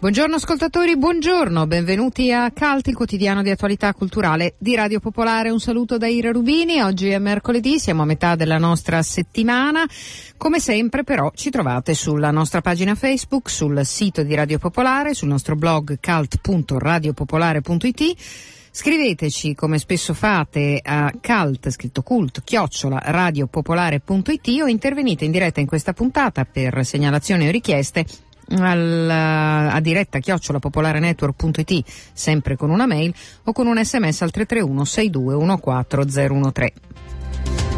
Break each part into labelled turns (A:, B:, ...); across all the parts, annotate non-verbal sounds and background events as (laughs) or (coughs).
A: Buongiorno ascoltatori, buongiorno, benvenuti a Calt, il quotidiano di attualità culturale di Radio Popolare. Un saluto da Ira Rubini, oggi è mercoledì, siamo a metà della nostra settimana. Come sempre però ci trovate sulla nostra pagina Facebook, sul sito di Radio Popolare, sul nostro blog cult.radiopopolare.it. Scriveteci come spesso fate a cult, scritto cult, chiocciola radiopopolare.it o intervenite in diretta in questa puntata per segnalazioni o richieste al, a diretta chiocciolapopolarenetwork.it sempre con una mail o con un sms al 331 6214 013.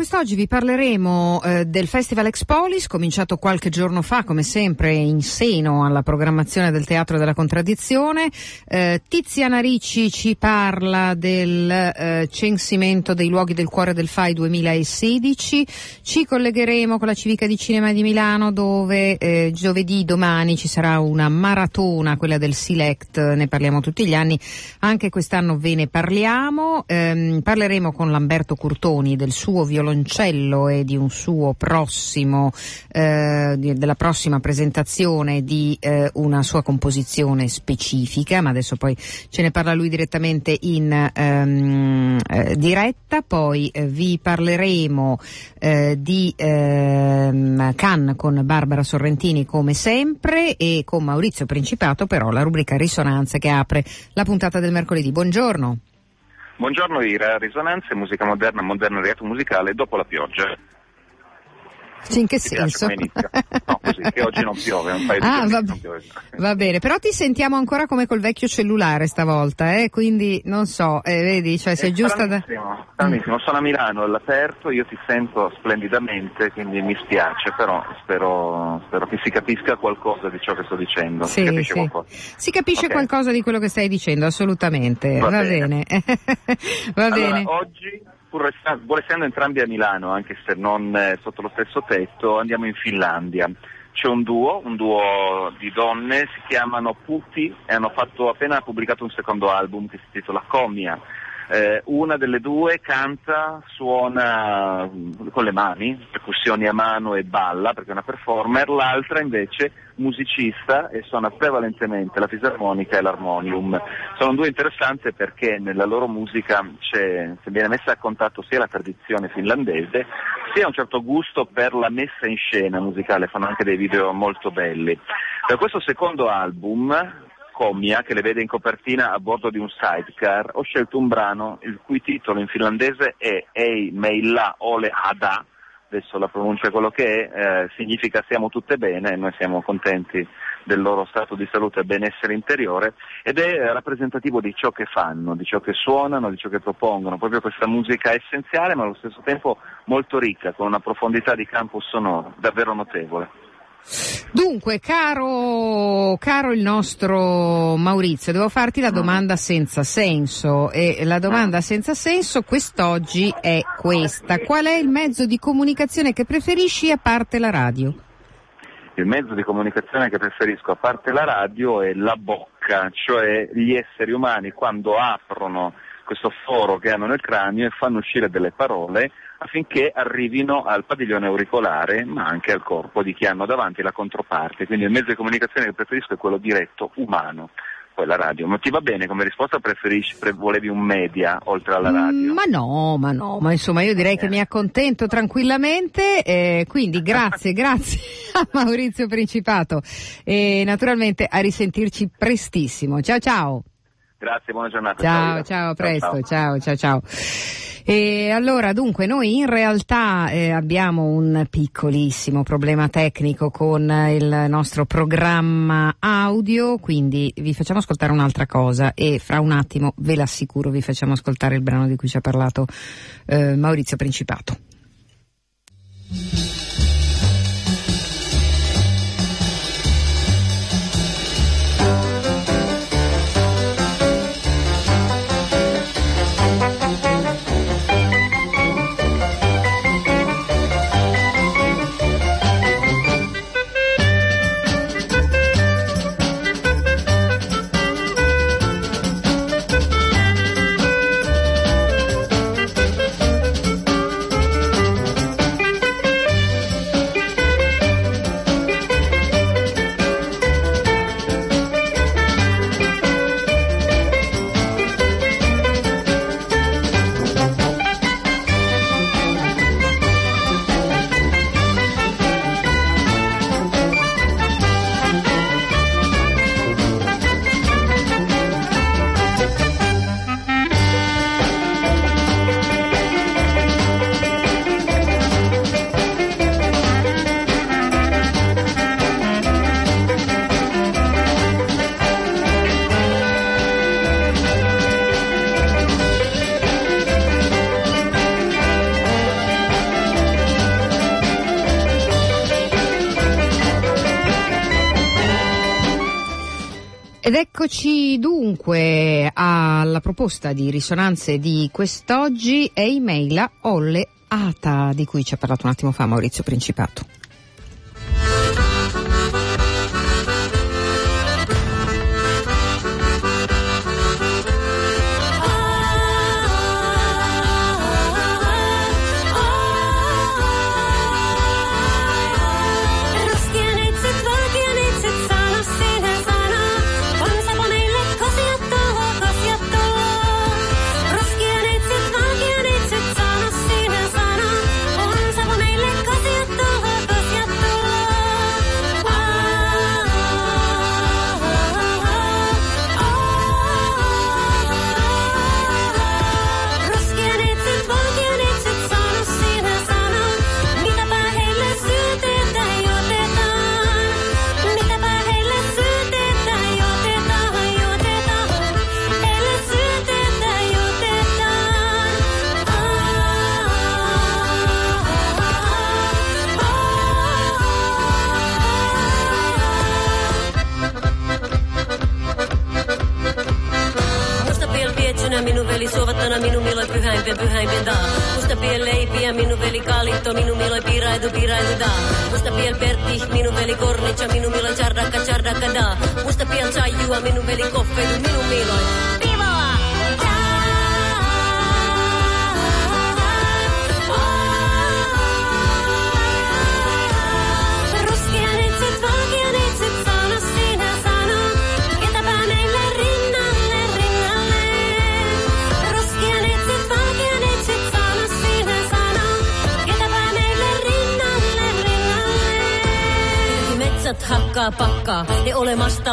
A: Quest'oggi vi parleremo eh, del Festival Expolis, cominciato qualche giorno fa, come sempre, in seno alla programmazione del Teatro della Contraddizione. Eh, Tiziana Ricci ci parla del eh, censimento dei luoghi del cuore del FAI 2016. Ci collegheremo con la Civica di Cinema di Milano, dove eh, giovedì domani ci sarà una maratona, quella del Select, ne parliamo tutti gli anni. Anche quest'anno ve ne parliamo. Ehm, parleremo con Lamberto Curtoni del suo suo violoncello e di un suo prossimo, eh, della prossima presentazione di eh, una sua composizione specifica, ma adesso poi ce ne parla lui direttamente in ehm, eh, diretta, poi eh, vi parleremo eh, di ehm, Cannes con Barbara Sorrentini come sempre e con Maurizio Principato però la rubrica Risonanze che apre la puntata del mercoledì. Buongiorno.
B: Buongiorno Ira, risonanze, musica moderna, moderno reato musicale dopo la pioggia.
A: In che senso?
B: No, così, che oggi non piove, un paio
A: ah, va,
B: non piove.
A: va bene, però ti sentiamo ancora come col vecchio cellulare stavolta, eh? quindi non so, eh, vedi, cioè sei giusta da...
B: Stranissimo, sono a Milano all'aperto, io ti sento splendidamente, quindi mi spiace, però spero, spero che si capisca qualcosa di ciò che sto dicendo.
A: Sì,
B: si,
A: sì. si capisce okay. qualcosa di quello che stai dicendo, assolutamente, va, va bene. bene. (laughs) va
B: allora,
A: bene.
B: Oggi pur restando, pur essendo entrambi a Milano, anche se non eh, sotto lo stesso tetto, andiamo in Finlandia. C'è un duo, un duo di donne, si chiamano Putti e hanno fatto, appena pubblicato un secondo album che si intitola Comia eh, una delle due canta, suona con le mani, percussioni a mano e balla perché è una performer, l'altra invece musicista e suona prevalentemente la fisarmonica e l'armonium. Sono due interessanti perché nella loro musica c'è, se viene messa a contatto sia la tradizione finlandese sia un certo gusto per la messa in scena musicale, fanno anche dei video molto belli. Per questo secondo album, Comia, che le vede in copertina a bordo di un sidecar, ho scelto un brano il cui titolo in finlandese è Ei meillä ole hada, adesso la pronuncia è quello che è, eh, significa siamo tutte bene e noi siamo contenti del loro stato di salute e benessere interiore ed è rappresentativo di ciò che fanno, di ciò che suonano, di ciò che propongono, proprio questa musica essenziale ma allo stesso tempo molto ricca, con una profondità di campo sonoro davvero notevole.
C: Dunque, caro, caro, il nostro Maurizio, devo farti la domanda senza senso e la domanda senza senso quest'oggi è questa. Qual è il mezzo di comunicazione che preferisci a parte la radio?
B: Il mezzo di comunicazione che preferisco a parte la radio è la bocca, cioè gli esseri umani quando aprono questo foro che hanno nel cranio e fanno uscire delle parole affinché arrivino al padiglione auricolare ma anche al corpo di chi hanno davanti la controparte. Quindi il mezzo di comunicazione che preferisco è quello diretto, umano. Poi la radio. Ma ti va bene come risposta preferisci, pre- volevi un media oltre alla radio?
C: Mm, ma no, ma no, ma insomma io direi eh. che mi accontento tranquillamente, eh, quindi grazie, (laughs) grazie a Maurizio Principato e naturalmente a risentirci prestissimo. Ciao ciao!
B: Grazie, buona giornata.
C: Ciao, ciao, a presto, ciao, ciao, ciao. E allora, dunque, noi in realtà eh, abbiamo un piccolissimo problema tecnico con il nostro programma audio, quindi vi facciamo ascoltare un'altra cosa e fra un attimo, ve l'assicuro, vi facciamo ascoltare il brano di cui ci ha parlato eh, Maurizio Principato. Dunque alla proposta di risonanze di quest'oggi e email a Olle Ata, di cui ci ha parlato un attimo fa Maurizio Principato.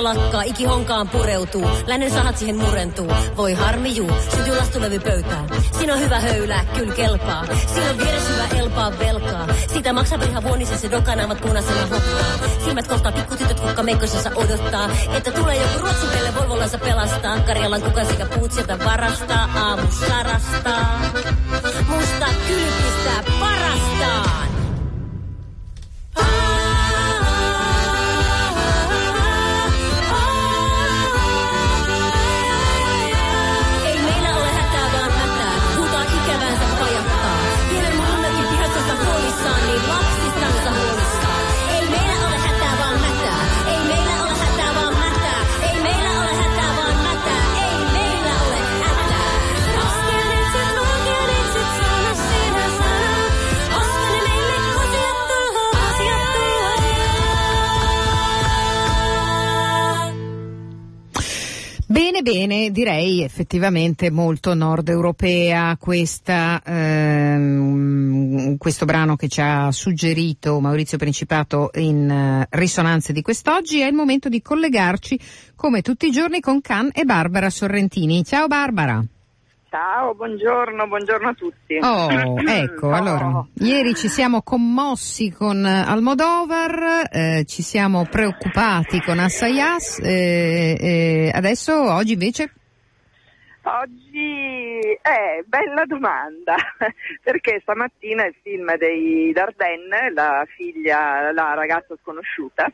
C: Lakkaa, iki honkaan pureutuu. Lännen sahat siihen murentuu. Voi harmi juu, syntyy lastulevy pöytään. Siinä on hyvä höylää, kyllä kelpaa. Siinä on vieressä hyvä elpaa velkaa. Sitä maksaa ihan vuonissa se dokanaamat punaisella hokkaa. Silmät kohtaa pikkutytöt kukka meikkosessa odottaa. Että tulee joku ruotsin pelle Volvolansa pelastaa. Karjalan kuka sekä puut sieltä varastaa. Aamu sarastaa.
A: Direi effettivamente molto nord europea questa, ehm, questo brano che ci ha suggerito Maurizio Principato in uh, risonanze di quest'oggi. È il momento di collegarci come tutti i giorni con Can e Barbara Sorrentini. Ciao Barbara.
D: Ciao, buongiorno, buongiorno a tutti.
A: Oh, (clears throat) ecco, allora, ieri ci siamo commossi con Almodovar, eh, ci siamo preoccupati con Assayas, eh, eh, adesso, oggi invece?
D: Oggi è bella domanda, (laughs) perché stamattina il film dei Dardenne, la figlia, la ragazza sconosciuta,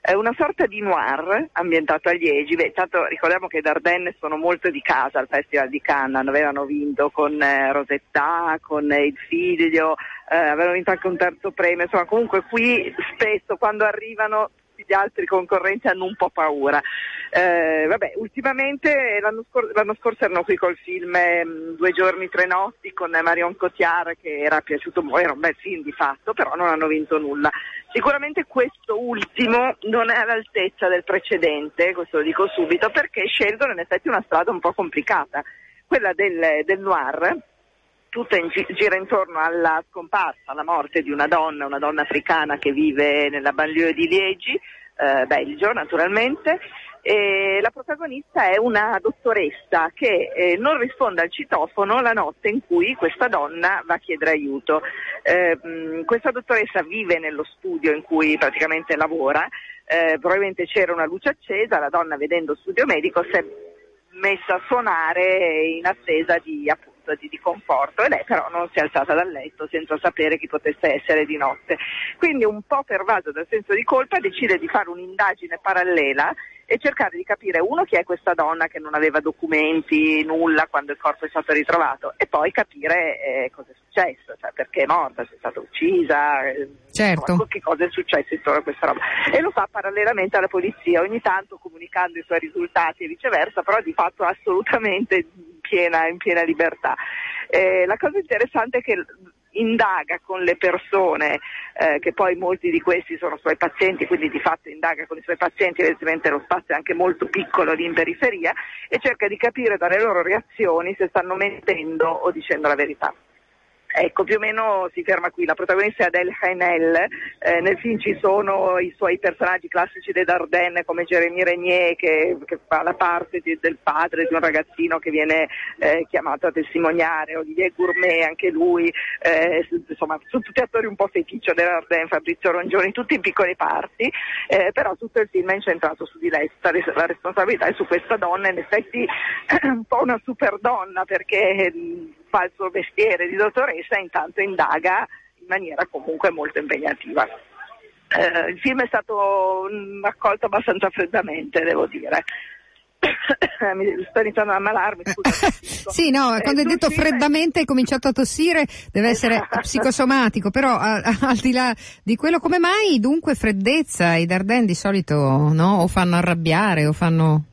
D: è una sorta di noir ambientato a Liegi. Beh, tanto ricordiamo che i Dardenne sono molto di casa al Festival di Cannes, avevano vinto con eh, Rosetta, con eh, il figlio, eh, avevano vinto anche un terzo premio, insomma comunque qui spesso quando arrivano gli altri concorrenti hanno un po' paura. Eh, vabbè, ultimamente l'anno, scor- l'anno, scorso erano qui col film eh, Due giorni, tre notti con Marion Cotillard che era piaciuto, era un bel film di fatto, però non hanno vinto nulla. Sicuramente questo ultimo non è all'altezza del precedente, questo lo dico subito, perché scelgono in effetti una strada un po' complicata, quella del, del noir tutto in, gira intorno alla scomparsa, alla morte di una donna, una donna africana che vive nella banlieue di Liegi, eh, Belgio naturalmente, e la protagonista è una dottoressa che eh, non risponde al citofono la notte in cui questa donna va a chiedere aiuto. Eh, mh, questa dottoressa vive nello studio in cui praticamente lavora, eh, probabilmente c'era una luce accesa, la donna vedendo studio medico si è messa a suonare in attesa di appunto di, di, conforto e lei però non si è alzata dal letto senza sapere chi potesse essere di notte. Quindi un po' pervaso dal senso di colpa decide di fare un'indagine parallela e cercare di capire uno chi è questa donna che non aveva documenti, nulla quando il corpo è stato ritrovato e poi capire eh, cosa è successo, cioè perché è morta, se è stata uccisa, eh,
A: certo.
D: che cosa è successo intorno a questa roba. E lo fa parallelamente alla polizia, ogni tanto comunicando i suoi risultati e viceversa, però di fatto assolutamente in piena, in piena libertà. Eh, la cosa interessante è che indaga con le persone, eh, che poi molti di questi sono suoi pazienti, quindi di fatto indaga con i suoi pazienti, evidentemente lo spazio è anche molto piccolo lì in periferia, e cerca di capire dalle loro reazioni se stanno mentendo o dicendo la verità. Ecco, più o meno si ferma qui. La protagonista è Adèle Haenel, eh, nel film ci sono i suoi personaggi classici dei Dardenne come Jérémy Regnier che, che, fa la parte di, del padre di un ragazzino che viene eh, chiamato a testimoniare, Olivier Gourmet anche lui, eh, insomma sono tutti attori un po' feticcio dei Dardenne, Fabrizio Rongioni, tutti in piccole parti, eh, però tutto il film è incentrato su di lei, la responsabilità è su questa donna, in effetti (clears throat) un po' una super donna perché fa il suo mestiere di dottoressa e intanto indaga in maniera comunque molto impegnativa. Eh, il film è stato mm, accolto abbastanza freddamente, devo dire. (coughs) Mi sto iniziando ad ammalarmi, scusa. (laughs)
A: sì, no, eh, quando hai detto freddamente hai cominciato a tossire, deve essere esatto. psicosomatico, però a, a, al di là di quello, come mai dunque freddezza? I Darden di solito no? o fanno arrabbiare o fanno...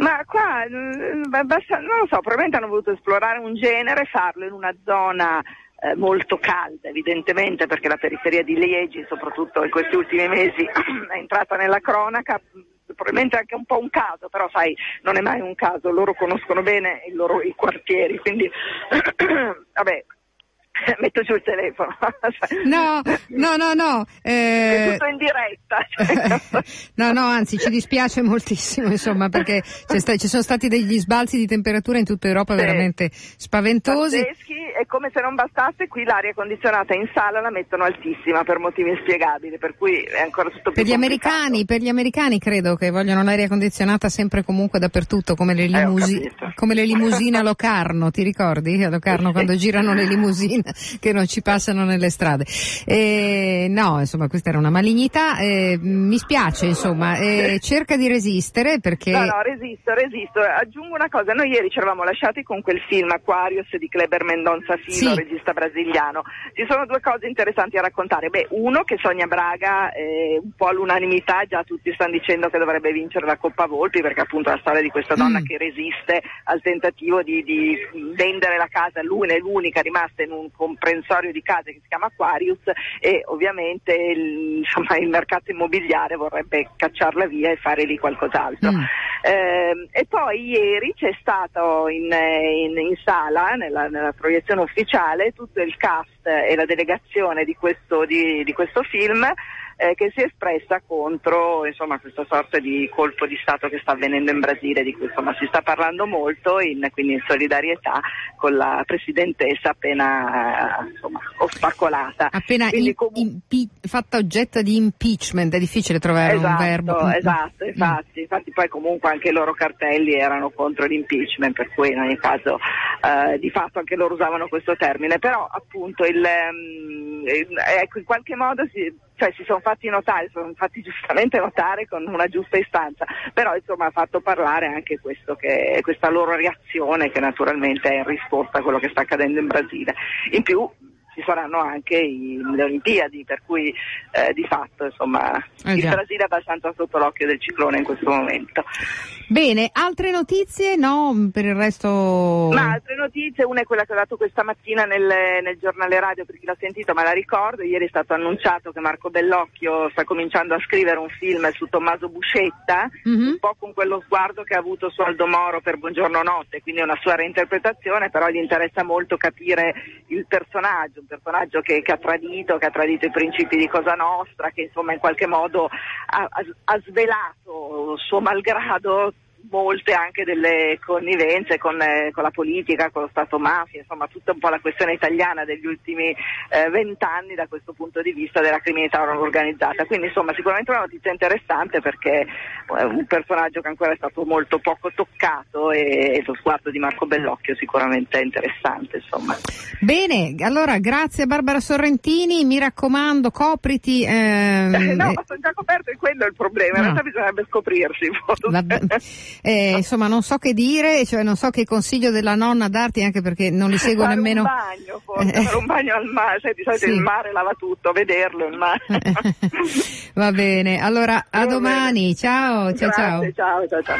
D: Ma qua, mm, non lo so, probabilmente hanno voluto esplorare un genere, farlo in una zona eh, molto calda, evidentemente, perché la periferia di Liegi, soprattutto in questi ultimi mesi, (clears throat) è entrata nella cronaca, probabilmente anche un po' un caso, però sai, non è mai un caso, loro conoscono bene i loro i quartieri, quindi (clears throat) vabbè, (laughs) metto giù il telefono.
A: no, no, no, no.
D: Eh... È tutto in diretta. (laughs)
A: No, no, anzi ci dispiace moltissimo, insomma, perché sta, ci sono stati degli sbalzi di temperatura in tutta Europa sì. veramente spaventosi.
D: Pazzeschi, e come se non bastasse, qui l'aria condizionata in sala la mettono altissima per motivi inspiegabili, per cui è ancora tutto più
A: per gli americani, Per gli americani credo che vogliono l'aria condizionata sempre comunque dappertutto, come le, limusi- eh, come le limousine a (laughs) Locarno, ti ricordi? A Locarno quando girano le limousine (laughs) che non ci passano nelle strade. Eh, no, insomma, questa era una malignità. Eh, mi spiace, insomma, eh, (laughs) cerca di resistere perché.
D: No, no, resisto, resisto. Aggiungo una cosa: noi ieri ci eravamo lasciati con quel film Aquarius di Kleber Mendonça Filo, sì. regista brasiliano. Ci sono due cose interessanti a raccontare. Beh, uno che Sonia Braga, eh, un po' all'unanimità, già tutti stanno dicendo che dovrebbe vincere la Coppa Volpi perché appunto la storia di questa donna mm. che resiste al tentativo di, di vendere la casa, l'una e l'unica rimasta in un comprensorio di case che si chiama Aquarius e ovviamente il, insomma, il mercato immobiliare vorrebbe cacciarla via e fare lì qualcos'altro. Mm. Eh, e poi ieri c'è stato in, in, in sala, nella, nella, proiezione ufficiale, tutto il cast e la delegazione di questo, di, di questo film eh, che si è espressa contro insomma, questa sorta di colpo di Stato che sta avvenendo in Brasile, di cui insomma, si sta parlando molto, in, quindi in solidarietà con la presidentessa appena insomma, ostacolata.
A: Appena in, com- impi- fatta oggetto di impeachment, è difficile trovare
D: esatto,
A: un verbo.
D: Esatto, infatti, infatti poi comunque anche i loro cartelli erano contro l'impeachment, per cui in ogni caso eh, di fatto anche loro usavano questo termine, però appunto il, um, ecco, in qualche modo si, cioè si sono fatti notare, sono fatti giustamente notare con una giusta istanza, però insomma ha fatto parlare anche che, questa loro reazione che naturalmente è in risposta a quello che sta accadendo in Brasile. In più ci saranno anche i, le Olimpiadi, per cui eh, di fatto insomma, eh il Brasile è abbastanza sotto l'occhio del ciclone in questo momento.
A: Bene, altre notizie? No, per il resto.
D: Ma altre notizie, una è quella che ho dato questa mattina nel, nel giornale radio, per chi l'ha sentito ma la ricordo, ieri è stato annunciato che Marco Bellocchio sta cominciando a scrivere un film su Tommaso Buscetta, mm-hmm. un po' con quello sguardo che ha avuto su Aldo Moro per Buongiorno Notte, quindi è una sua reinterpretazione, però gli interessa molto capire il personaggio personaggio che, che, ha tradito, che ha tradito i principi di Cosa Nostra, che insomma in qualche modo ha, ha, ha svelato suo malgrado molte anche delle connivenze con, eh, con, la politica, con lo Stato mafia, insomma tutta un po' la questione italiana degli ultimi eh, vent'anni eh, da questo punto di vista della criminalità organizzata. Quindi insomma sicuramente una notizia interessante perché è un personaggio che ancora è stato molto poco toccato e, e lo sguardo di Marco Bellocchio sicuramente è interessante. Insomma.
A: Bene, allora grazie Barbara Sorrentini, mi raccomando copriti.
D: Ehm... (laughs) no, ma sono già coperto e quello è il problema, in no. realtà bisognerebbe scoprirsi. (laughs)
A: Eh, insomma, non so che dire, cioè non so che consiglio della nonna darti, anche perché non li seguo
D: fare
A: nemmeno.
D: Un bagno, forse, eh. fare un bagno al mare, cioè, di solito sì. il mare lava tutto, vederlo il mare. (laughs)
A: Va bene, allora a Va domani, bene. ciao, ciao,
D: Grazie, ciao, ciao, ciao.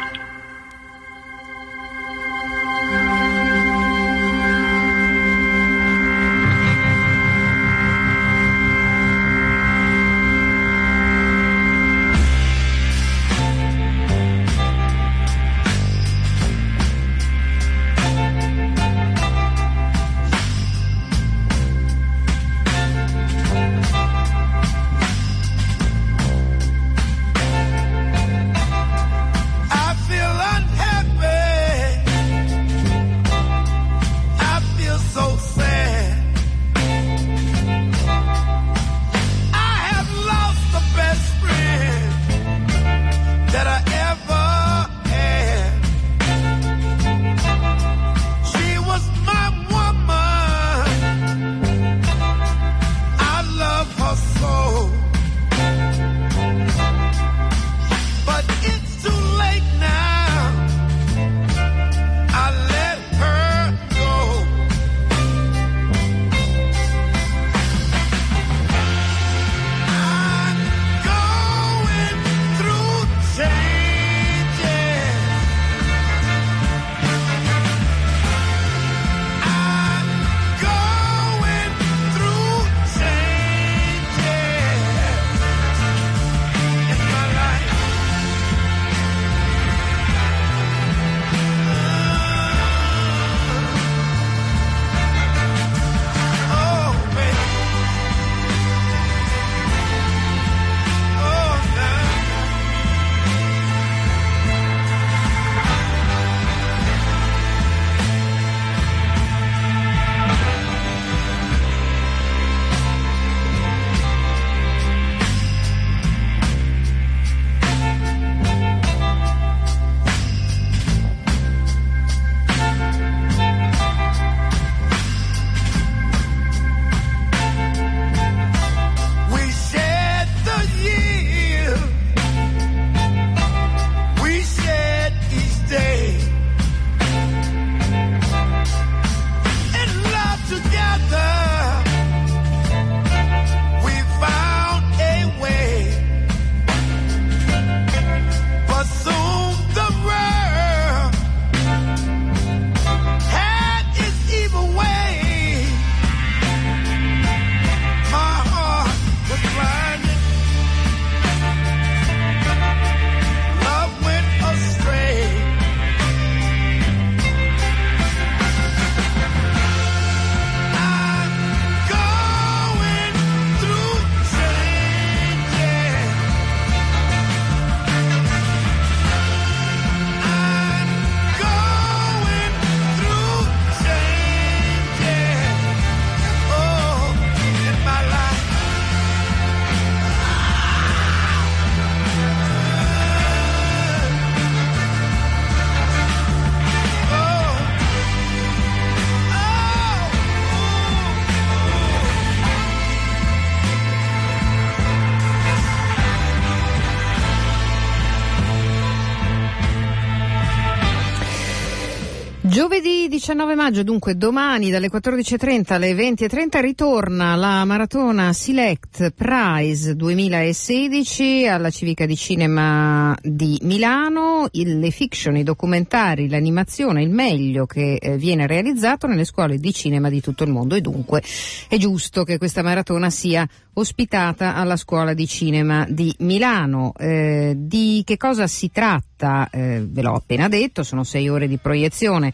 A: 19 maggio, dunque domani dalle 14.30 alle 20.30 ritorna la maratona Select Prize 2016 alla Civica di Cinema di Milano. Il, le fiction, i documentari, l'animazione, il meglio che eh, viene realizzato nelle scuole di cinema di tutto il mondo e dunque è giusto che questa maratona sia ospitata alla scuola di cinema di Milano. Eh, di che cosa si tratta? Eh, ve l'ho appena detto, sono sei ore di proiezione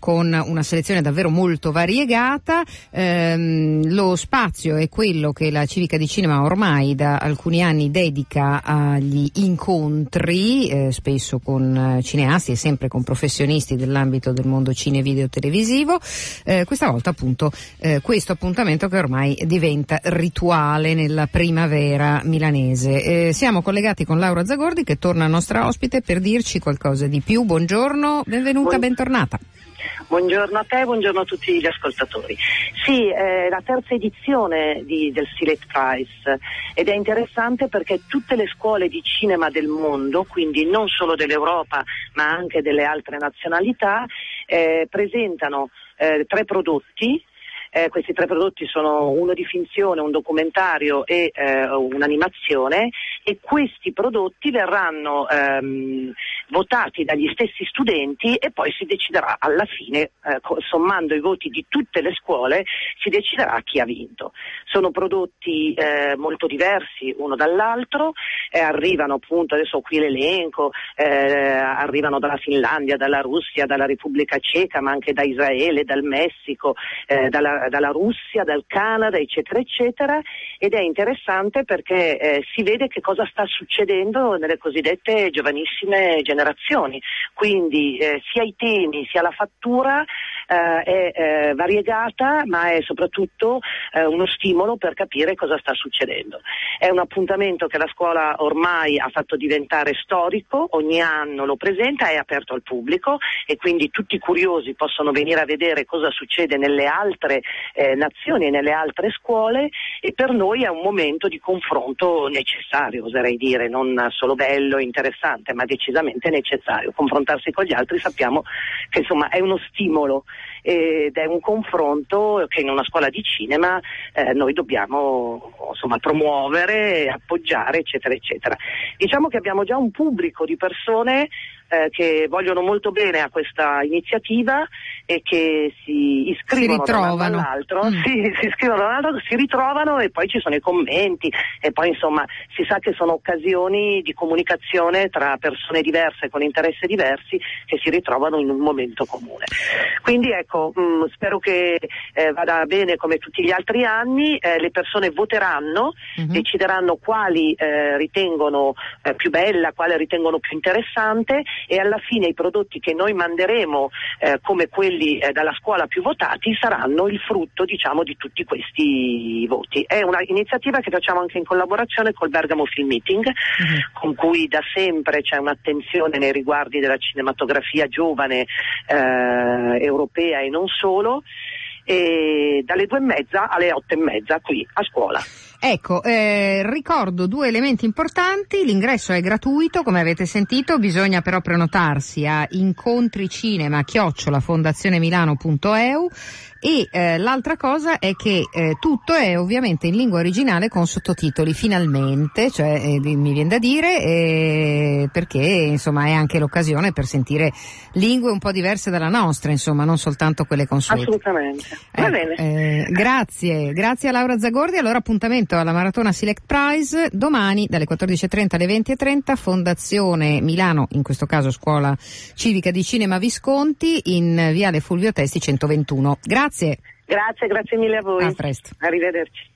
A: con una selezione davvero molto variegata. Ehm, lo spazio è quello che la Civica di Cinema ormai da alcuni anni dedica agli incontri, eh, spesso con eh, cineasti e sempre con professionisti dell'ambito del mondo cine, video, televisivo. Eh, questa volta appunto eh, questo appuntamento che ormai diventa rituale nella primavera milanese. Eh, siamo collegati con Laura Zagordi che torna nostra ospite per dirci qualcosa di più. Buongiorno, benvenuta, bentornata.
E: Buongiorno a te, buongiorno a tutti gli ascoltatori. Sì, è la terza edizione di, del Select Prize ed è interessante perché tutte le scuole di cinema del mondo, quindi non solo dell'Europa ma anche delle altre nazionalità, eh, presentano eh, tre prodotti eh, questi tre prodotti sono uno di finzione, un documentario e eh, un'animazione e questi prodotti verranno ehm, votati dagli stessi studenti e poi si deciderà alla fine, eh, sommando i voti di tutte le scuole, si deciderà chi ha vinto. Sono prodotti eh, molto diversi uno dall'altro, eh, arrivano appunto, adesso qui l'elenco, eh, arrivano dalla Finlandia, dalla Russia, dalla Repubblica Ceca, ma anche da Israele, dal Messico, dalla dalla Russia, dal Canada, eccetera, eccetera, ed è interessante perché eh, si vede che cosa sta succedendo nelle cosiddette giovanissime generazioni. Quindi eh, sia i temi sia la fattura eh, è eh, variegata, ma è soprattutto eh, uno stimolo per capire cosa sta succedendo. È un appuntamento che la scuola ormai ha fatto diventare storico, ogni anno lo presenta, è aperto al pubblico e quindi tutti i curiosi possono venire a vedere cosa succede nelle altre eh, nazioni e nelle altre scuole e per noi è un momento di confronto necessario, oserei dire, non solo bello interessante, ma decisamente necessario. Confrontarsi con gli altri sappiamo che insomma è uno stimolo ed è un confronto che in una scuola di cinema eh, noi dobbiamo insomma, promuovere, appoggiare, eccetera, eccetera. Diciamo che abbiamo già un pubblico di persone eh, che vogliono molto bene a questa iniziativa e che si iscrivono
A: si
E: da un all'altro, mm. si, si iscrivono all'altro, si ritrovano e poi ci sono i commenti e poi insomma si sa che sono occasioni di comunicazione tra persone diverse con interessi diversi che si ritrovano in un momento comune. Quindi ecco, mh, mm, spero che eh, vada bene come tutti gli altri anni, eh, le persone voteranno, mm-hmm. decideranno quali eh, ritengono eh, più bella, quale ritengono più interessante e alla fine i prodotti che noi manderemo eh, come quelli eh, dalla scuola più votati saranno il frutto diciamo, di tutti questi voti. È un'iniziativa che facciamo anche in collaborazione col Bergamo Film Meeting, mm-hmm. con cui da sempre c'è un'attenzione nei riguardi della cinematografia giovane eh, europea e non solo e dalle due e mezza alle otto e mezza qui a scuola.
A: Ecco, eh, ricordo due elementi importanti, l'ingresso è gratuito, come avete sentito, bisogna però prenotarsi a incontricinema chiocciola fondazionemilano.eu e eh, l'altra cosa è che eh, tutto è ovviamente in lingua originale con sottotitoli finalmente, cioè eh, mi viene da dire eh, perché insomma è anche l'occasione per sentire lingue un po' diverse dalla nostra, insomma, non soltanto quelle consuete.
E: Assolutamente. Va
A: eh,
E: bene.
A: Eh, grazie, grazie a Laura Zagordi. Allora appuntamento alla Maratona Select Prize domani dalle 14:30 alle 20:30 Fondazione Milano, in questo caso Scuola Civica di Cinema Visconti in Viale Fulvio Testi 121. Grazie Grazie.
E: Grazie, grazie mille a voi.
A: A presto.
E: Arrivederci.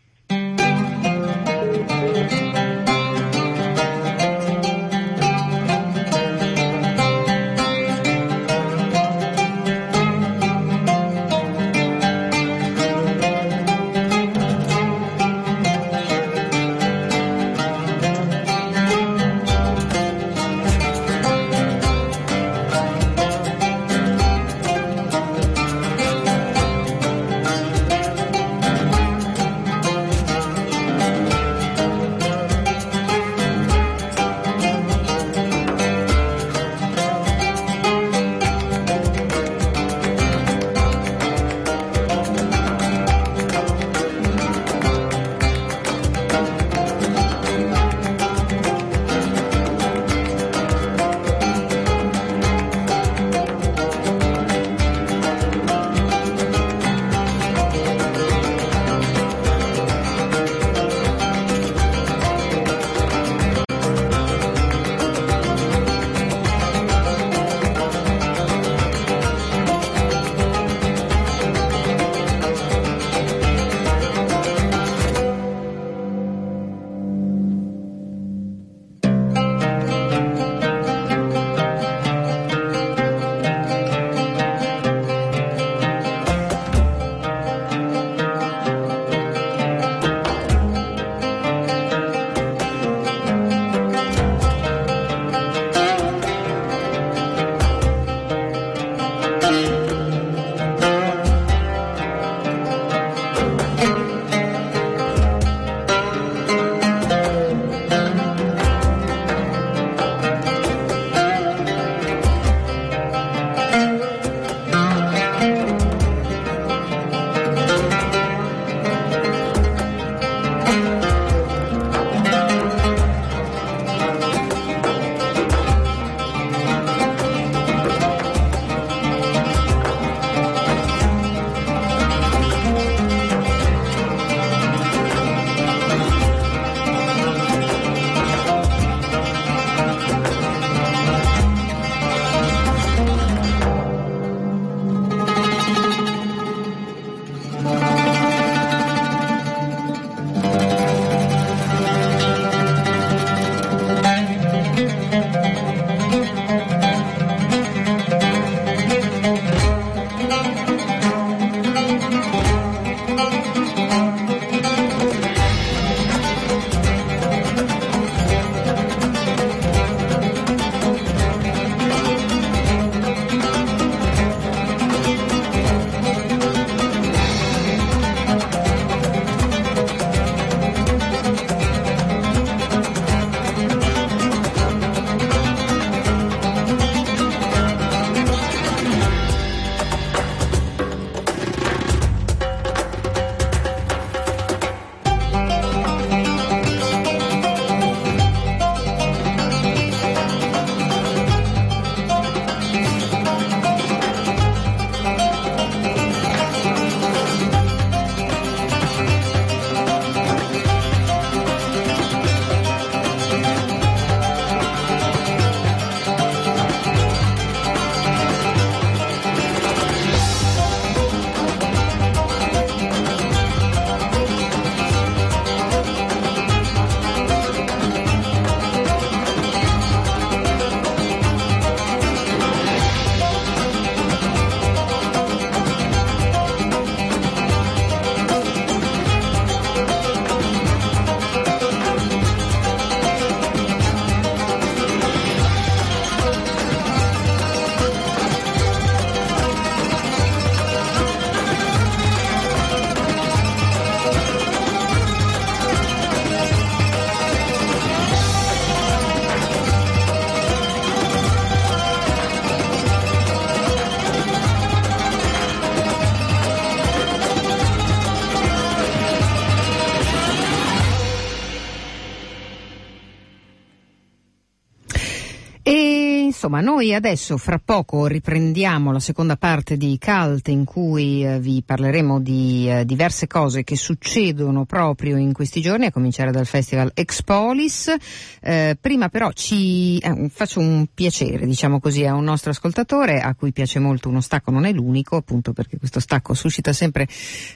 A: Insomma, noi adesso fra poco riprendiamo la seconda parte di Cult in cui eh, vi parleremo di eh, diverse cose che succedono proprio in questi giorni, a cominciare dal Festival Expolis. Eh, prima però ci eh, faccio un piacere, diciamo così, a un nostro ascoltatore a cui piace molto uno stacco, non è l'unico, appunto perché questo stacco suscita sempre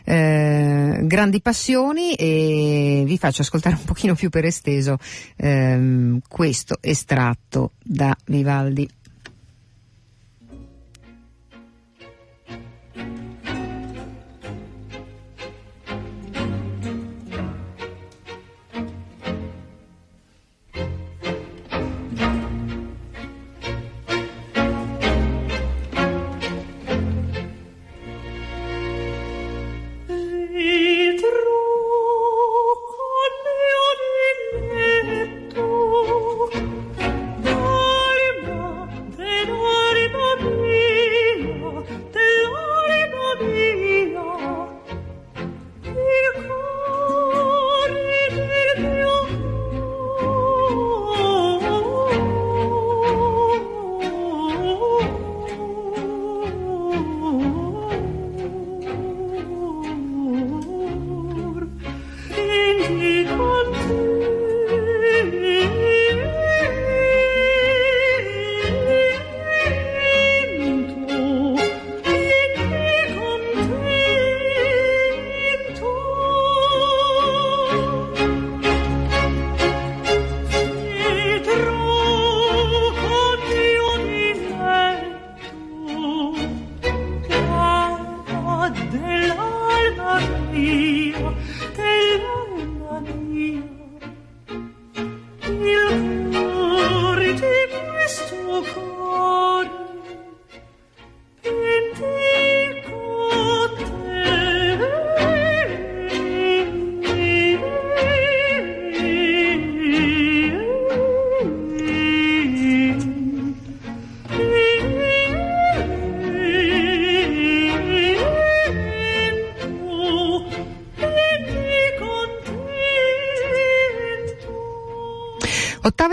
A: grandi passioni e vi faccio ascoltare un pochino più per esteso ehm, questo estratto da Vivaldi.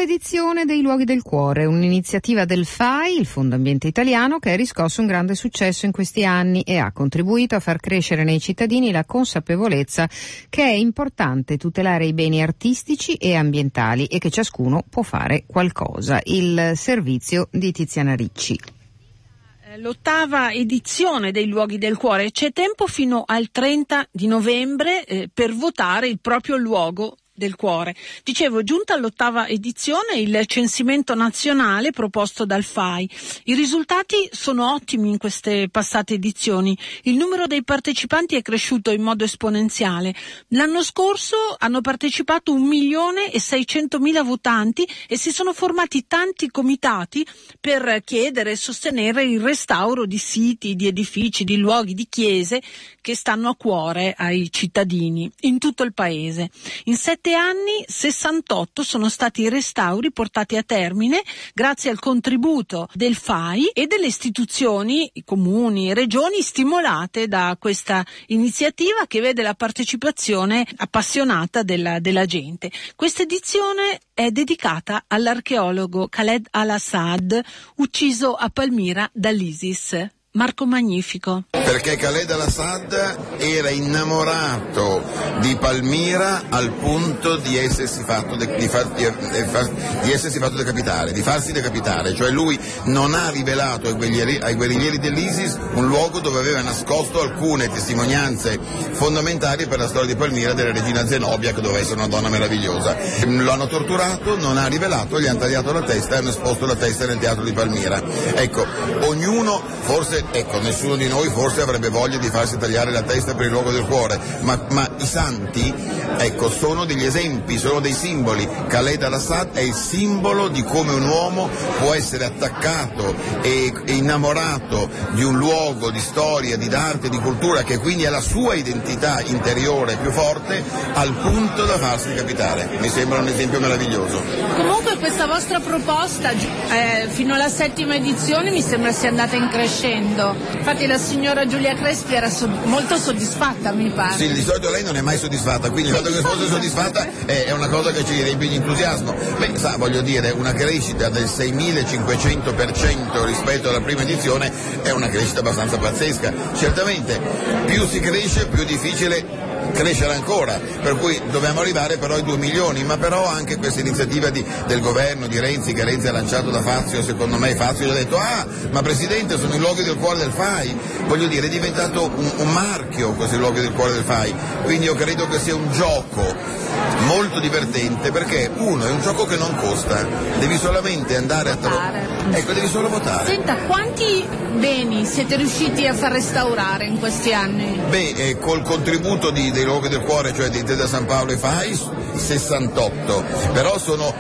A: Edizione dei Luoghi del Cuore, un'iniziativa del FAI, il Fondo Ambiente Italiano, che ha riscosso un grande successo in questi anni e ha contribuito a far crescere nei cittadini la consapevolezza che è importante tutelare i beni artistici e ambientali e che ciascuno può fare qualcosa. Il servizio di Tiziana Ricci
F: l'ottava edizione dei Luoghi del Cuore. C'è tempo fino al 30 di novembre eh, per votare il proprio luogo del cuore. Dicevo, giunta all'ottava edizione il censimento nazionale proposto dal FAI. I risultati sono ottimi in queste passate edizioni. Il numero dei partecipanti è cresciuto in modo esponenziale. L'anno scorso hanno partecipato un milione e seicentomila votanti e si sono formati tanti comitati per chiedere e sostenere il restauro di siti, di edifici, di luoghi, di chiese che stanno a cuore ai cittadini in tutto il paese. In sette anni 68 sono stati i restauri portati a termine grazie al contributo del FAI e delle istituzioni, comuni e regioni stimolate da questa iniziativa che vede la partecipazione appassionata della, della gente. Questa edizione è dedicata all'archeologo Khaled al-Assad, ucciso a Palmira dall'ISIS. Marco Magnifico.
G: Perché Khaled al-Assad era innamorato di Palmira al punto di essersi fatto, de- di far- di- di essersi fatto decapitare, di farsi decapitare, cioè lui non ha rivelato ai guerrieri, ai guerriglieri dell'ISIS un luogo dove aveva nascosto alcune testimonianze fondamentali per la storia di Palmira della regina Zenobia che doveva essere una donna meravigliosa. Lo hanno torturato, non ha rivelato, gli hanno tagliato la testa e hanno esposto la testa nel teatro di Palmira. Ecco, ognuno forse ecco, nessuno di noi forse avrebbe voglia di farsi tagliare la testa per il luogo del cuore, ma, ma i santi, ecco, sono degli esempi, sono dei simboli. Khaled al-Assad è il simbolo di come un uomo può essere attaccato e, innamorato di un luogo di storia, di arte, di cultura, che quindi ha la sua identità interiore più forte, al punto da farsi decapitare. Mi sembra un esempio meraviglioso.
F: Comunque questa vostra proposta eh, fino alla settima edizione mi sembra sia andata in crescendo. Infatti la signora Giulia Crespi era so- molto soddisfatta, mi pare.
G: Sì, di solito lei non è mai soddisfatta, quindi il fatto che fosse soddisfatta è, una cosa che ci riempie di entusiasmo. Beh, sa, voglio dire, una crescita del 6500% rispetto alla prima edizione è una crescita abbastanza pazzesca. Certamente più si cresce più difficile crescere ancora, per cui dobbiamo arrivare però ai 2 milioni, ma però anche questa iniziativa di, del governo di Renzi, che Renzi ha lanciato da Fazio, secondo me Fazio gli ha detto ah, ma Presidente sono i luoghi del cuore del FAI, voglio dire è diventato un, un marchio questi luoghi del cuore del FAI, quindi io credo che sia un gioco molto divertente perché uno è un gioco che non costa, devi solamente andare a trovare, ecco devi solo votare.
F: Senta, quanti beni siete riusciti a far restaurare in questi anni?
G: Beh, eh, col contributo di, dei luoghi del cuore, cioè di Intesa San Paolo e FAI, 68, però sono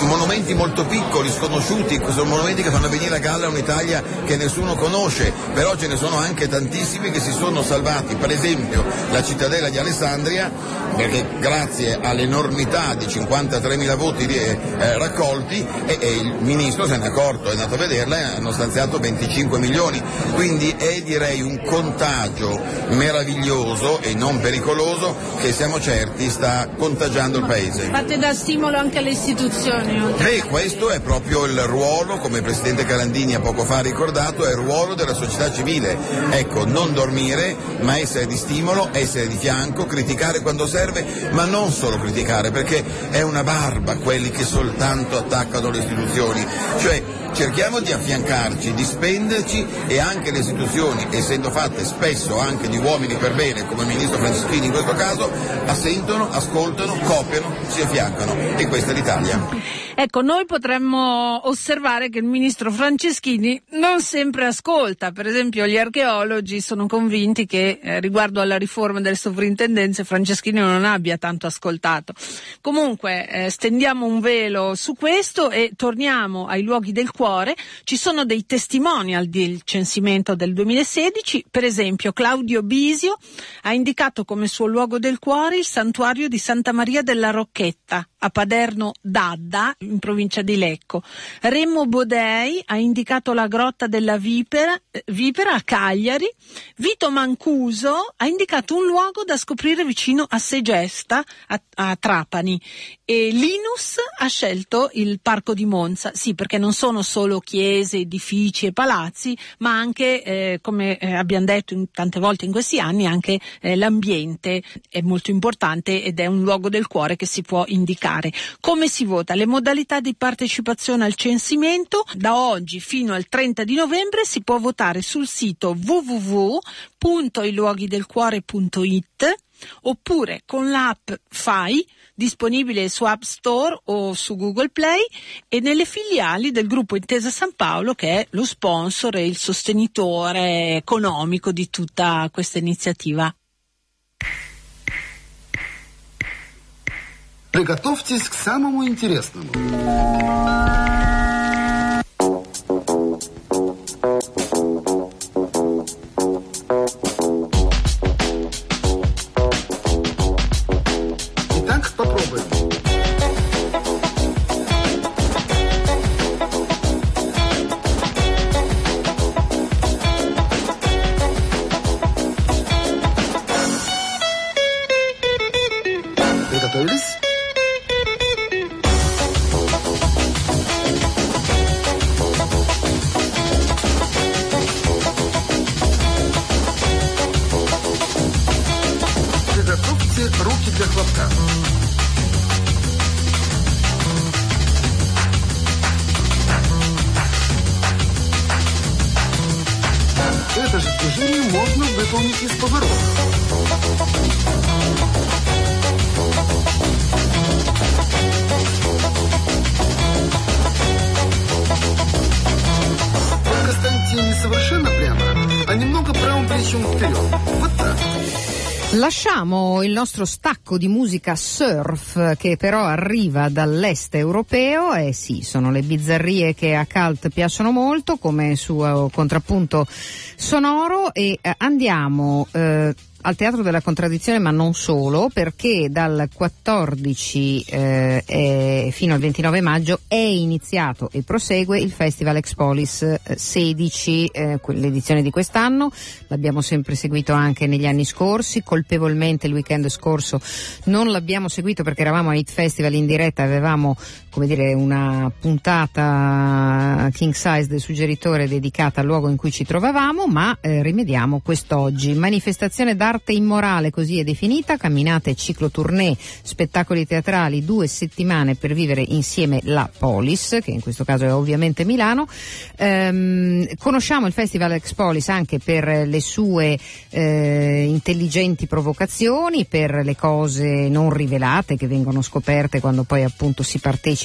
G: monumenti molto piccoli, sconosciuti, sono monumenti che fanno venire a galla un'Italia che nessuno conosce, però ce ne sono anche tantissimi che si sono salvati, per esempio la cittadella di Alessandria, perché grazie all'enormità di 53.000 voti eh, raccolti e, e, il ministro se ne è accorto, è andato a vederla e hanno stanziato 25 milioni, quindi è direi un contagio meraviglioso e non pericoloso che siamo certi sta contagiando il paese.
F: Fate da stimolo anche alle istituzioni.
G: Beh, questo è proprio il ruolo, come il Presidente Carandini ha poco fa ricordato, è il ruolo della società civile. Ecco, non dormire, ma essere di stimolo, essere di fianco, criticare quando serve, ma non solo criticare, perché è una barba quelli che soltanto attaccano le istituzioni. Cioè, cerchiamo di affiancarci, di spenderci e anche le istituzioni, essendo fatte spesso anche di uomini per bene, come il Ministro Franceschini in questo caso, assentono, ascoltano, copiano, si affiancano e questa è l'Italia.
F: Ecco, noi potremmo osservare che il ministro Franceschini non sempre ascolta. Per esempio, gli archeologi sono convinti che eh, riguardo alla riforma delle sovrintendenze Franceschini non abbia tanto ascoltato. Comunque, eh, stendiamo un velo su questo e torniamo ai luoghi del cuore. Ci sono dei testimonial del censimento del 2016. Per esempio, Claudio Bisio ha indicato come suo luogo del cuore il santuario di Santa Maria della Rocchetta a Paderno d'Adda, in provincia di Lecco. Remmo Bodei ha indicato la grotta della Vipera, Vipera a Cagliari. Vito Mancuso ha indicato un luogo da scoprire vicino a Segesta, a, a Trapani. E Linus ha scelto il Parco di Monza, sì, perché non sono solo chiese, edifici e palazzi, ma anche, eh, come eh, abbiamo detto in, tante volte in questi anni, anche eh, l'ambiente è molto importante ed è un luogo del cuore che si può indicare. Come si vota? Le modalità di partecipazione al censimento da oggi fino al 30 di novembre si può votare sul sito www.iluoghidelcuore.it oppure con l'app FAI disponibile su App Store o su Google Play e nelle filiali del gruppo Intesa San Paolo che è lo sponsor e il sostenitore economico di tutta questa iniziativa.
H: Приготовьтесь к самому интересному. Из поворота. Только не совершенно прямо, а немного правым плечом вперед. Вот так.
A: Lasciamo il nostro stacco di musica surf che però arriva dall'est europeo e sì, sono le bizzarrie che a Cult piacciono molto come suo contrappunto sonoro e eh, andiamo eh, al Teatro della Contraddizione, ma non solo, perché dal 14 eh, e fino al 29 maggio è iniziato e prosegue il Festival Expolis eh, 16, eh, que- l'edizione di quest'anno. L'abbiamo sempre seguito anche negli anni scorsi, colpevolmente il weekend scorso non l'abbiamo seguito perché eravamo a Hit Festival in diretta, avevamo come dire una puntata king size del suggeritore dedicata al luogo in cui ci trovavamo, ma eh, rimediamo quest'oggi. Manifestazione d'arte immorale, così è definita, camminate ciclotournée, spettacoli teatrali, due settimane per vivere insieme la Polis, che in questo caso è ovviamente Milano. Ehm, conosciamo il Festival Expolis anche per le sue eh, intelligenti provocazioni, per le cose non rivelate che vengono scoperte quando poi appunto si partecipa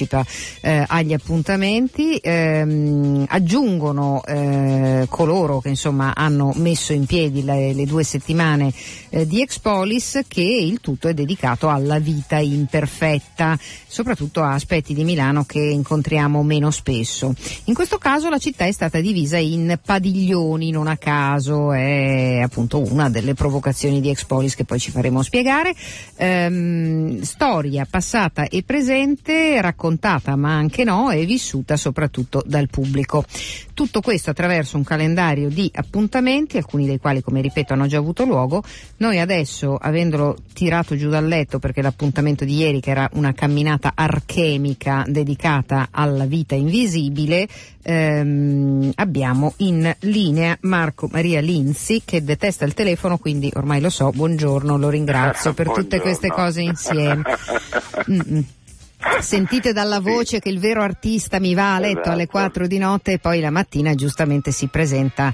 A: eh, agli appuntamenti. Ehm, aggiungono eh, coloro che insomma hanno messo in piedi le, le due settimane eh, di Expolis che il tutto è dedicato alla vita imperfetta, soprattutto a aspetti di Milano che incontriamo meno spesso. In questo caso la città è stata divisa in padiglioni, non a caso, è appunto una delle provocazioni di Expolis che poi ci faremo spiegare. Ehm, storia passata e presente, raccontata ma anche no, e vissuta soprattutto dal pubblico. Tutto questo attraverso un calendario di appuntamenti, alcuni dei quali, come ripeto, hanno già avuto luogo. Noi adesso, avendolo tirato giù dal letto perché l'appuntamento di ieri, che era una camminata archemica dedicata alla vita invisibile, ehm, abbiamo in linea Marco Maria Linzi che detesta il telefono, quindi ormai lo so, buongiorno, lo ringrazio per tutte queste cose insieme. Mm-mm. (laughs) Sentite dalla voce che il vero artista mi va a letto
B: Esatto.
A: alle 4 di notte e poi la mattina giustamente si presenta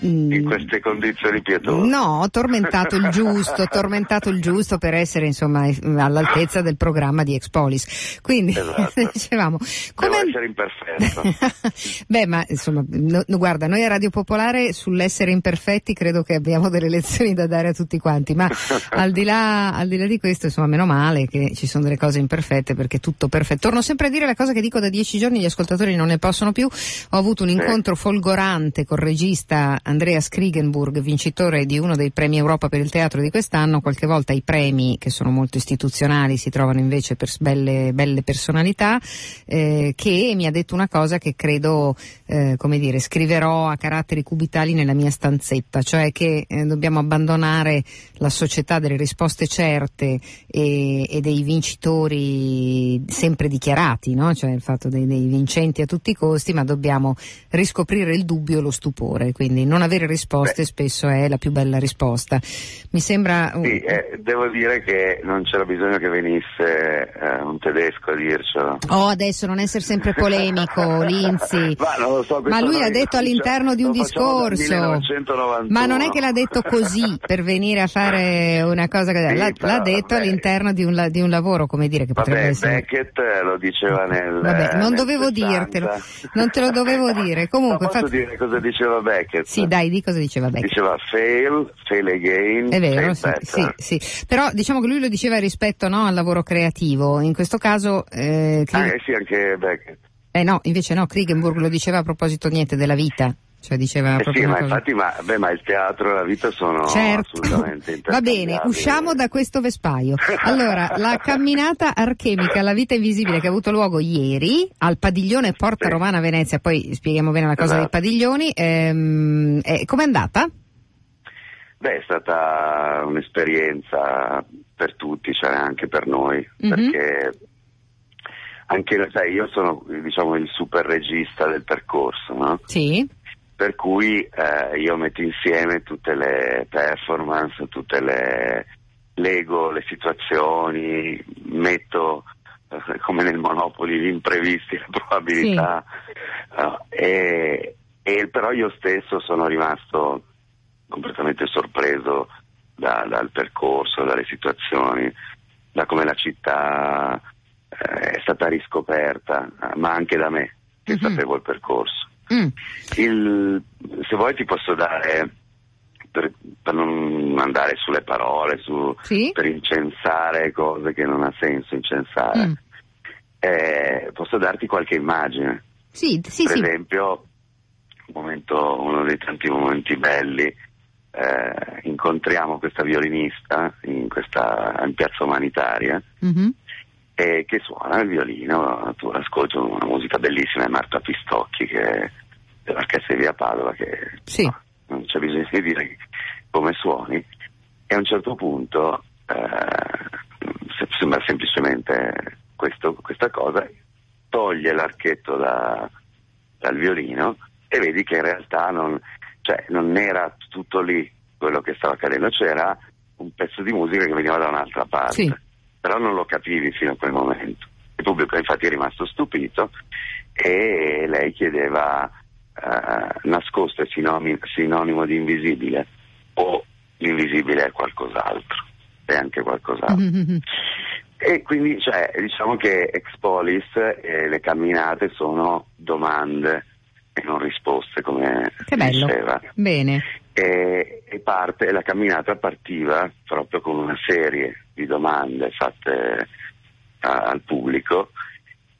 B: in queste condizioni pietose.
A: No, tormentato il giusto, (laughs) tormentato il giusto per essere insomma eh, all'altezza del programma di Expolis. Quindi (laughs)
B: Esatto.
A: dicevamo come
B: essere imperfetto. (laughs)
A: Beh, ma insomma, no- guarda, noi a Radio Popolare sull'essere imperfetti credo che abbiamo delle lezioni da dare a tutti quanti, ma al di là, al di là di questo, insomma, meno male che ci sono delle cose imperfette perché tutto perfetto. Torno sempre a dire la cosa che dico da dieci giorni, gli ascoltatori non ne possono più. Ho avuto un incontro folgorante col regista Andreas Krigenburg, vincitore di uno dei premi Europa per il teatro di quest'anno. Qualche volta i premi, che sono molto istituzionali, si trovano invece per belle, belle personalità, eh, che mi ha detto una cosa che credo, eh, come dire, scriverò a caratteri cubitali nella mia stanzetta, cioè che eh, dobbiamo abbandonare la società delle risposte certe e, e dei vincitori sempre dichiarati, no? cioè il fatto dei, dei vincenti a tutti i costi, ma dobbiamo riscoprire il dubbio e lo stupore, quindi non non avere risposte
I: Beh.
A: spesso è la più bella risposta. Mi sembra...
I: Sì, eh, devo dire che non c'era bisogno che venisse eh, un tedesco a dircelo.
A: Oh, adesso non essere sempre polemico, (laughs) Linzi.
I: Ma non lo so,
A: Ma lui l'ha detto all'interno di un discorso.
I: 1991.
A: Ma non è che l'ha detto così per venire a fare una cosa così.
I: Sì,
A: L'ha,
I: però,
A: l'ha detto
I: vabbè.
A: all'interno di un, di un lavoro, come dire, che potrebbe
I: Vabbè,
A: essere.
I: Beckett eh, lo diceva nel.
A: Vabbè, non
I: nel
A: dovevo
I: 60.
A: dirtelo, non te lo dovevo dire. (laughs) Comunque,
I: Ma posso
A: fa-
I: dire cosa diceva Beckett?
A: sì, dai, di cosa diceva Beck.
I: Diceva fail, fail again,
A: È vero, sì, sì, sì. Però diciamo che lui lo diceva rispetto no, al lavoro creativo. In questo caso, eh,
I: Ah,
A: Krieg-
I: eh sì, anche Beckett.
A: eh no, invece no, Kriegenburg lo diceva a proposito niente della vita. Cioè diceva
I: Eh
A: proprio
I: sì, ma
A: cosa-
I: infatti, ma, beh, ma il teatro e la vita sono
A: Certo,
I: assolutamente (laughs)
A: va bene, usciamo da questo vespaio. Allora, la (laughs) camminata archemica alla vita invisibile che ha avuto luogo ieri al padiglione Porta
I: Sì.
A: Romana Venezia, poi spieghiamo bene la cosa dei
I: Esatto.
A: padiglioni. Ehm, eh, com'è andata?
I: Beh, è stata un'esperienza per tutti, cioè anche per noi,
A: Mhm.
I: perché anche, sai, io sono diciamo il super regista del percorso, no?
A: Sì.
I: Per cui eh, io metto insieme tutte le performance, tutte le lego, le situazioni, metto eh, come nel Monopoli gli imprevisti, le probabilità no, e, e però io stesso sono rimasto completamente sorpreso da- dal percorso, dalle situazioni, da come la città eh, è stata riscoperta, ma anche da me che
A: Mhm.
I: sapevo il percorso.
A: Mm.
I: Il- se vuoi ti posso dare, per, per non andare sulle parole, su-
A: Sì.
I: per incensare cose che non ha senso incensare,
A: Mm.
I: eh, posso darti qualche immagine.
A: Sì, sì,
I: per esempio, un momento- uno dei tanti momenti belli, eh, incontriamo questa violinista in, questa, in piazza umanitaria
A: Mhm.
I: E che suona il violino, tu ascolti una musica bellissima, è Marta Pistocchi che dell'orchestra di Via Padova, che
A: Sì.
I: no, non c'è bisogno di dire come suoni, e a un certo punto eh, se- sembra semplicemente questo- questa cosa, toglie l'archetto da- dal violino e vedi che in realtà non, cioè, non era tutto lì quello che stava accadendo, c'era un pezzo di musica che veniva da un'altra parte
A: Sì.
I: Però non lo capivi fino a quel momento. Il pubblico infatti è rimasto stupito e lei chiedeva eh, nascosto è sinonimo, sinonimo di invisibile o l'invisibile è qualcos'altro, è anche qualcos'altro. (laughs) E quindi cioè, diciamo che Expolis e le camminate sono domande e non risposte come
A: Che bello.
I: diceva
A: Bene.
I: e, e parte, la camminata partiva proprio con una serie di domande fatte a- al pubblico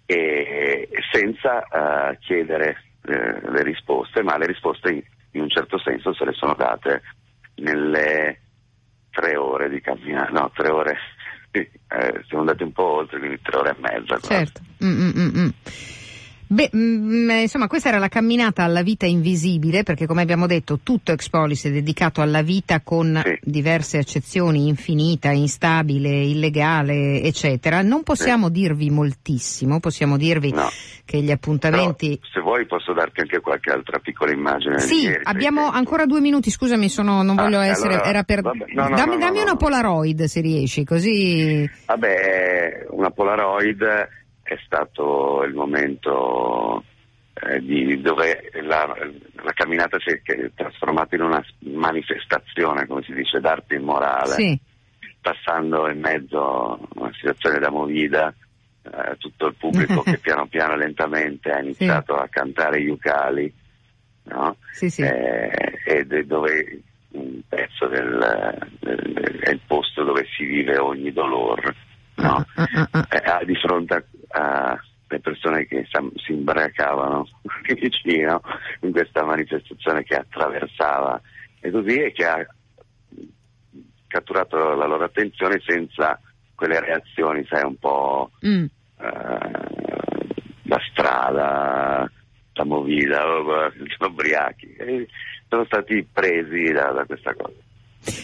I: e senza eh, chiedere eh, le risposte, ma le risposte in, in un certo senso se le sono date nelle tre ore di camminata, no, tre ore, (laughs) eh, siamo andati un po' oltre, quindi tre ore e mezza.
A: Certo. Mm, mm, mm, mm. Beh, mm, eh, insomma, questa era la camminata alla vita invisibile, perché come abbiamo detto, tutto Expolis è dedicato alla vita con
I: Sì.
A: diverse accezioni, infinita, instabile, illegale, eccetera. Non possiamo dirvi moltissimo, possiamo dirvi
I: No.
A: che gli
I: Però,
A: appuntamenti...
I: se vuoi posso darti anche qualche altra piccola immagine.
A: Sì,
I: ieri,
A: abbiamo
I: esempio.
A: ancora due minuti, scusami, sono, non
I: Ah,
A: voglio
I: allora,
A: essere... era per...
I: vabbè, no, no,
A: dammi dammi una. Polaroid se riesci, così...
I: Vabbè, una Polaroid è stato il momento eh, di- dove la, la camminata si è trasformata in una manifestazione, come si dice, d'arte immorale,
A: Sì,
I: passando in mezzo a una situazione da movida, eh, tutto il pubblico (laughs) che piano piano lentamente ha iniziato a cantare gli ucali, no?
A: sì, sì.
I: eh, ed è dove un pezzo del, del- è il posto dove si vive ogni dolore, no?
A: Ah, ah, ah.
I: Eh, di fronte a, a le persone che si imbracavano (laughs) vicino in questa manifestazione che attraversava e così e che ha catturato la loro attenzione senza quelle reazioni, sai, un po'
A: Mm.
I: eh, la strada, la movida, oh, (laughs) sono ubriachi. Sono stati presi da, da questa cosa.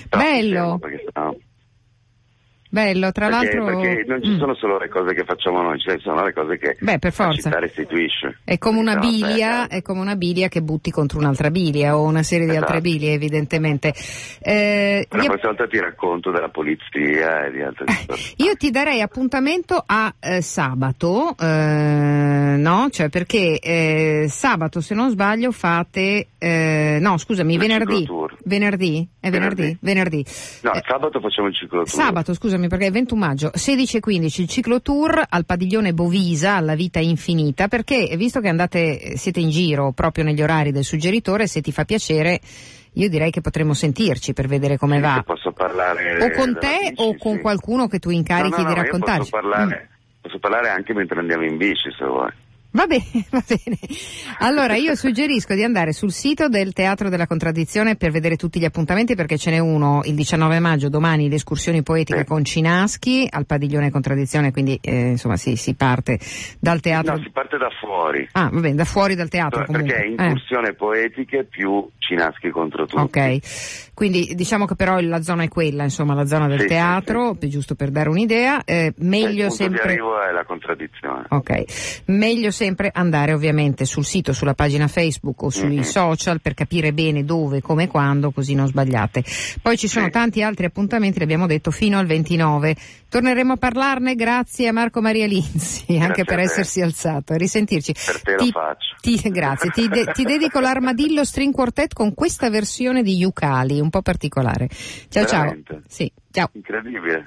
I: Però
A: Bello.
I: perché sennò-
A: Bello, tra
I: perché,
A: l'altro...
I: perché non ci
A: Mm.
I: sono solo le cose che facciamo noi, ci sono le cose che
A: Beh, per
I: la
A: forza.
I: città restituisce.
A: È come una
I: beh,
A: è come una bilia che butti contro un'altra bilia o una serie di altre
I: Esatto.
A: bilie, evidentemente. Eh,
I: La
A: io-
I: prossima volta ti racconto della polizia e di altre cose.
A: Io ti darei appuntamento a eh, sabato, eh, no? Cioè perché eh, sabato, se non sbaglio, fate... eh, no, scusami, venerdì. Venerdì? È venerdì? Venerdì.
I: No,
A: Eh,
I: sabato facciamo il ciclo tour.
A: Sabato, scusami, perché è il 21 maggio, 16 e 15 il ciclotour al padiglione Bovisa, alla vita infinita, perché visto che andate, siete in giro proprio negli orari del suggeritore, se ti fa piacere, io direi che potremmo sentirci per vedere come
I: Sì,
A: va.
I: Posso parlare
A: O con te
I: bici,
A: o con
I: sì.
A: qualcuno che tu incarichi
I: no, no,
A: di
I: no, io
A: raccontarci.
I: Posso parlare, posso parlare anche mentre andiamo in bici se vuoi.
A: Va bene, (laughs) va bene. Allora io suggerisco di andare sul sito del Teatro della Contraddizione per vedere tutti gli appuntamenti perché ce n'è uno il 19 maggio, domani le escursioni poetiche
I: Sì.
A: con Cinaschi al padiglione Contraddizione, quindi eh, insomma si, si parte dal teatro.
I: No, si parte da fuori.
A: Ah, va bene, da fuori dal teatro comunque.
I: perché è
A: Eh.
I: incursione poetiche più Cinaschi contro tutti.
A: Ok, quindi diciamo che però la zona è quella, insomma la zona del
I: Sì, sì,
A: teatro, giusto per dare un'idea, eh,
I: E
A: meglio
I: il punto di
A: sempre...
I: arrivo è la contraddizione.
A: Ok, meglio sempre andare ovviamente sul sito, sulla pagina Facebook o sui
I: Mhm.
A: social per capire bene dove, come e quando, così non sbagliate. Poi ci sono tanti altri appuntamenti, l'abbiamo detto, fino al 29. Torneremo a parlarne grazie a Marco Maria Linzi, (laughs) anche
I: a
A: per essersi alzato. A risentirci.
I: Per te lo
A: Ti-
I: faccio.
A: ti- grazie, ti, de- ti dedico l'armadillo string quartet con questa versione di Yucali, un po' particolare. Ciao
I: Veramente?
A: ciao. Sì, ciao.
I: Incredibile.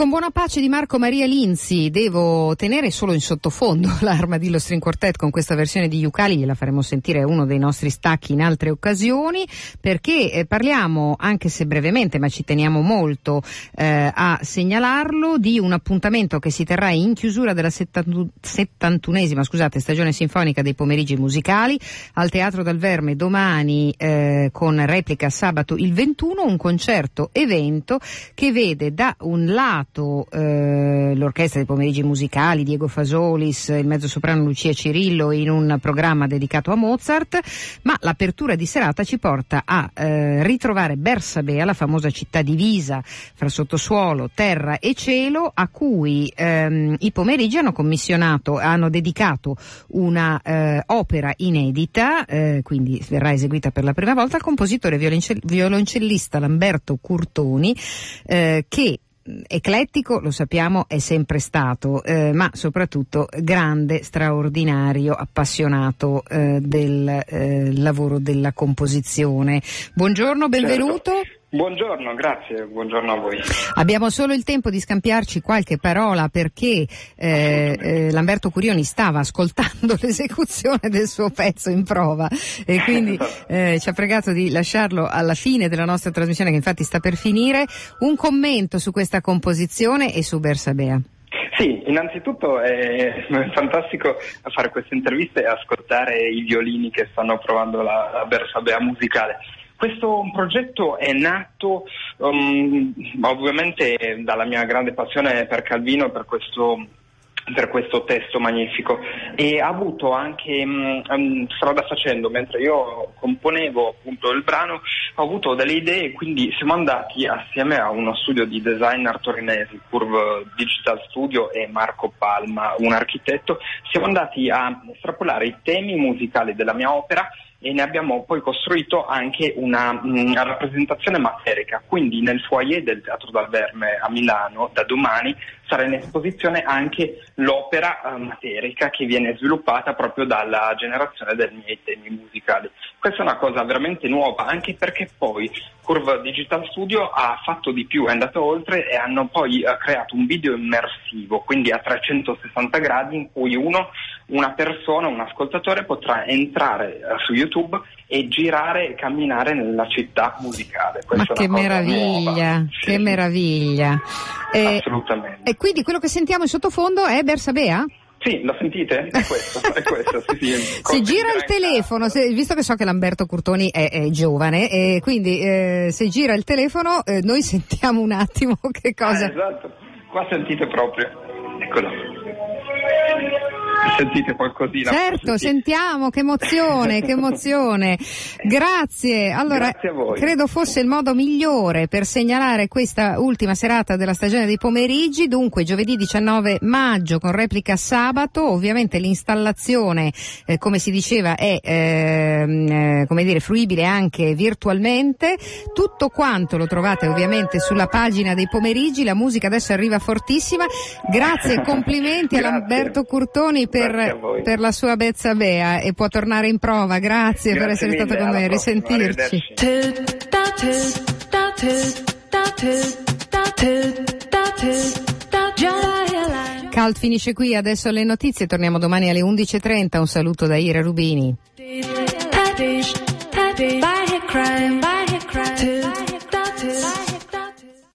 A: Con buona pace di Marco Maria Linzi. Devo tenere solo in sottofondo (laughs) l'Armadillo String Quartet con questa versione di Yucali, gliela faremo sentire uno dei nostri stacchi in altre occasioni, perché eh, parliamo, anche se brevemente, ma ci teniamo molto eh, a segnalarlo, di un appuntamento che si terrà in chiusura della settantu- settantunesima scusate, stagione sinfonica dei pomeriggi musicali al Teatro dal Verme domani eh, con replica sabato il 21, un concerto evento che vede da un lato eh, l'orchestra dei pomeriggi musicali, Diego Fasolis, il mezzosoprano Lucia Cirillo in un programma dedicato a Mozart, ma l'apertura di serata ci porta a eh, ritrovare Bersabea, la famosa città divisa fra sottosuolo, terra e cielo, a cui ehm, i pomeriggi hanno commissionato, hanno dedicato una eh, opera inedita, eh, quindi verrà eseguita per la prima volta al compositore violoncell- violoncellista Lamberto Curtoni, eh, che eclettico, lo sappiamo, è sempre stato, eh, ma soprattutto grande, straordinario, appassionato eh, del eh, lavoro della composizione. Buongiorno, benvenuto.
J: Certo. Buongiorno, grazie, buongiorno a voi.
A: Abbiamo solo il tempo di scambiarci qualche parola perché eh, eh, Lamberto Curioni stava ascoltando (laughs) l'esecuzione del suo pezzo in prova e quindi eh, ci ha pregato di lasciarlo alla fine della nostra trasmissione che infatti sta per finire. Un commento su questa composizione e su Bersabea.
J: Sì, innanzitutto è fantastico fare queste interviste e ascoltare i violini che stanno provando la, la Bersabea musicale. Questo progetto è nato um, ovviamente dalla mia grande passione per Calvino e per questo per questo testo magnifico. E ha avuto anche mh, strada facendo mentre io componevo appunto il brano ho avuto delle idee e quindi siamo andati assieme a uno studio di designer torinesi Curve Digital Studio e Marco Palma un architetto. Siamo andati a estrapolare i temi musicali della mia opera e ne abbiamo poi costruito anche una mh, rappresentazione materica, quindi nel foyer del Teatro dal Verme a Milano da domani sarà in esposizione anche l'opera eh, materica che viene sviluppata proprio dalla generazione dei miei temi musicali. Questa è una cosa veramente nuova, anche perché poi Curve Digital Studio ha fatto di più, è andato oltre e hanno poi eh, creato un video immersivo, quindi a 360 gradi in cui uno, una persona, un ascoltatore potrà entrare eh, su YouTube e girare e camminare nella città musicale.
A: Questa Ma che meraviglia, che sì. meraviglia.
J: Eh, Assolutamente.
A: E quindi quello che sentiamo in sottofondo è Bersabea?
J: Sì, lo sentite? È questo, è questo. Sì, sì, (laughs)
A: se gira il telefono, se, visto che so che Lamberto Curtoni è, è giovane, e quindi eh, se gira il telefono eh, noi (laughs) sentiamo un attimo che cosa...
J: Ah, esatto, qua sentite proprio. Eccolo. Sentite qualcosina?
A: Certo, sentiamo, che emozione, che emozione. (laughs) Grazie. Allora,
J: Grazie
A: credo fosse il modo migliore per segnalare questa ultima serata della stagione dei pomeriggi, dunque giovedì 19 maggio con replica sabato, ovviamente l'installazione, eh, come si diceva, è ehm, eh, come dire, fruibile anche virtualmente. Tutto quanto lo trovate ovviamente sulla pagina dei pomeriggi, la musica adesso arriva fortissima. Grazie e complimenti a Lamberto (laughs) Curtoni per, per, la sua bezza bea e può tornare in prova. Grazie,
J: Grazie
A: per essere
J: mille,
A: stato con noi, risentirci. Cult finisce qui, adesso le notizie, torniamo domani alle 11.30, un saluto da Ira Rubini.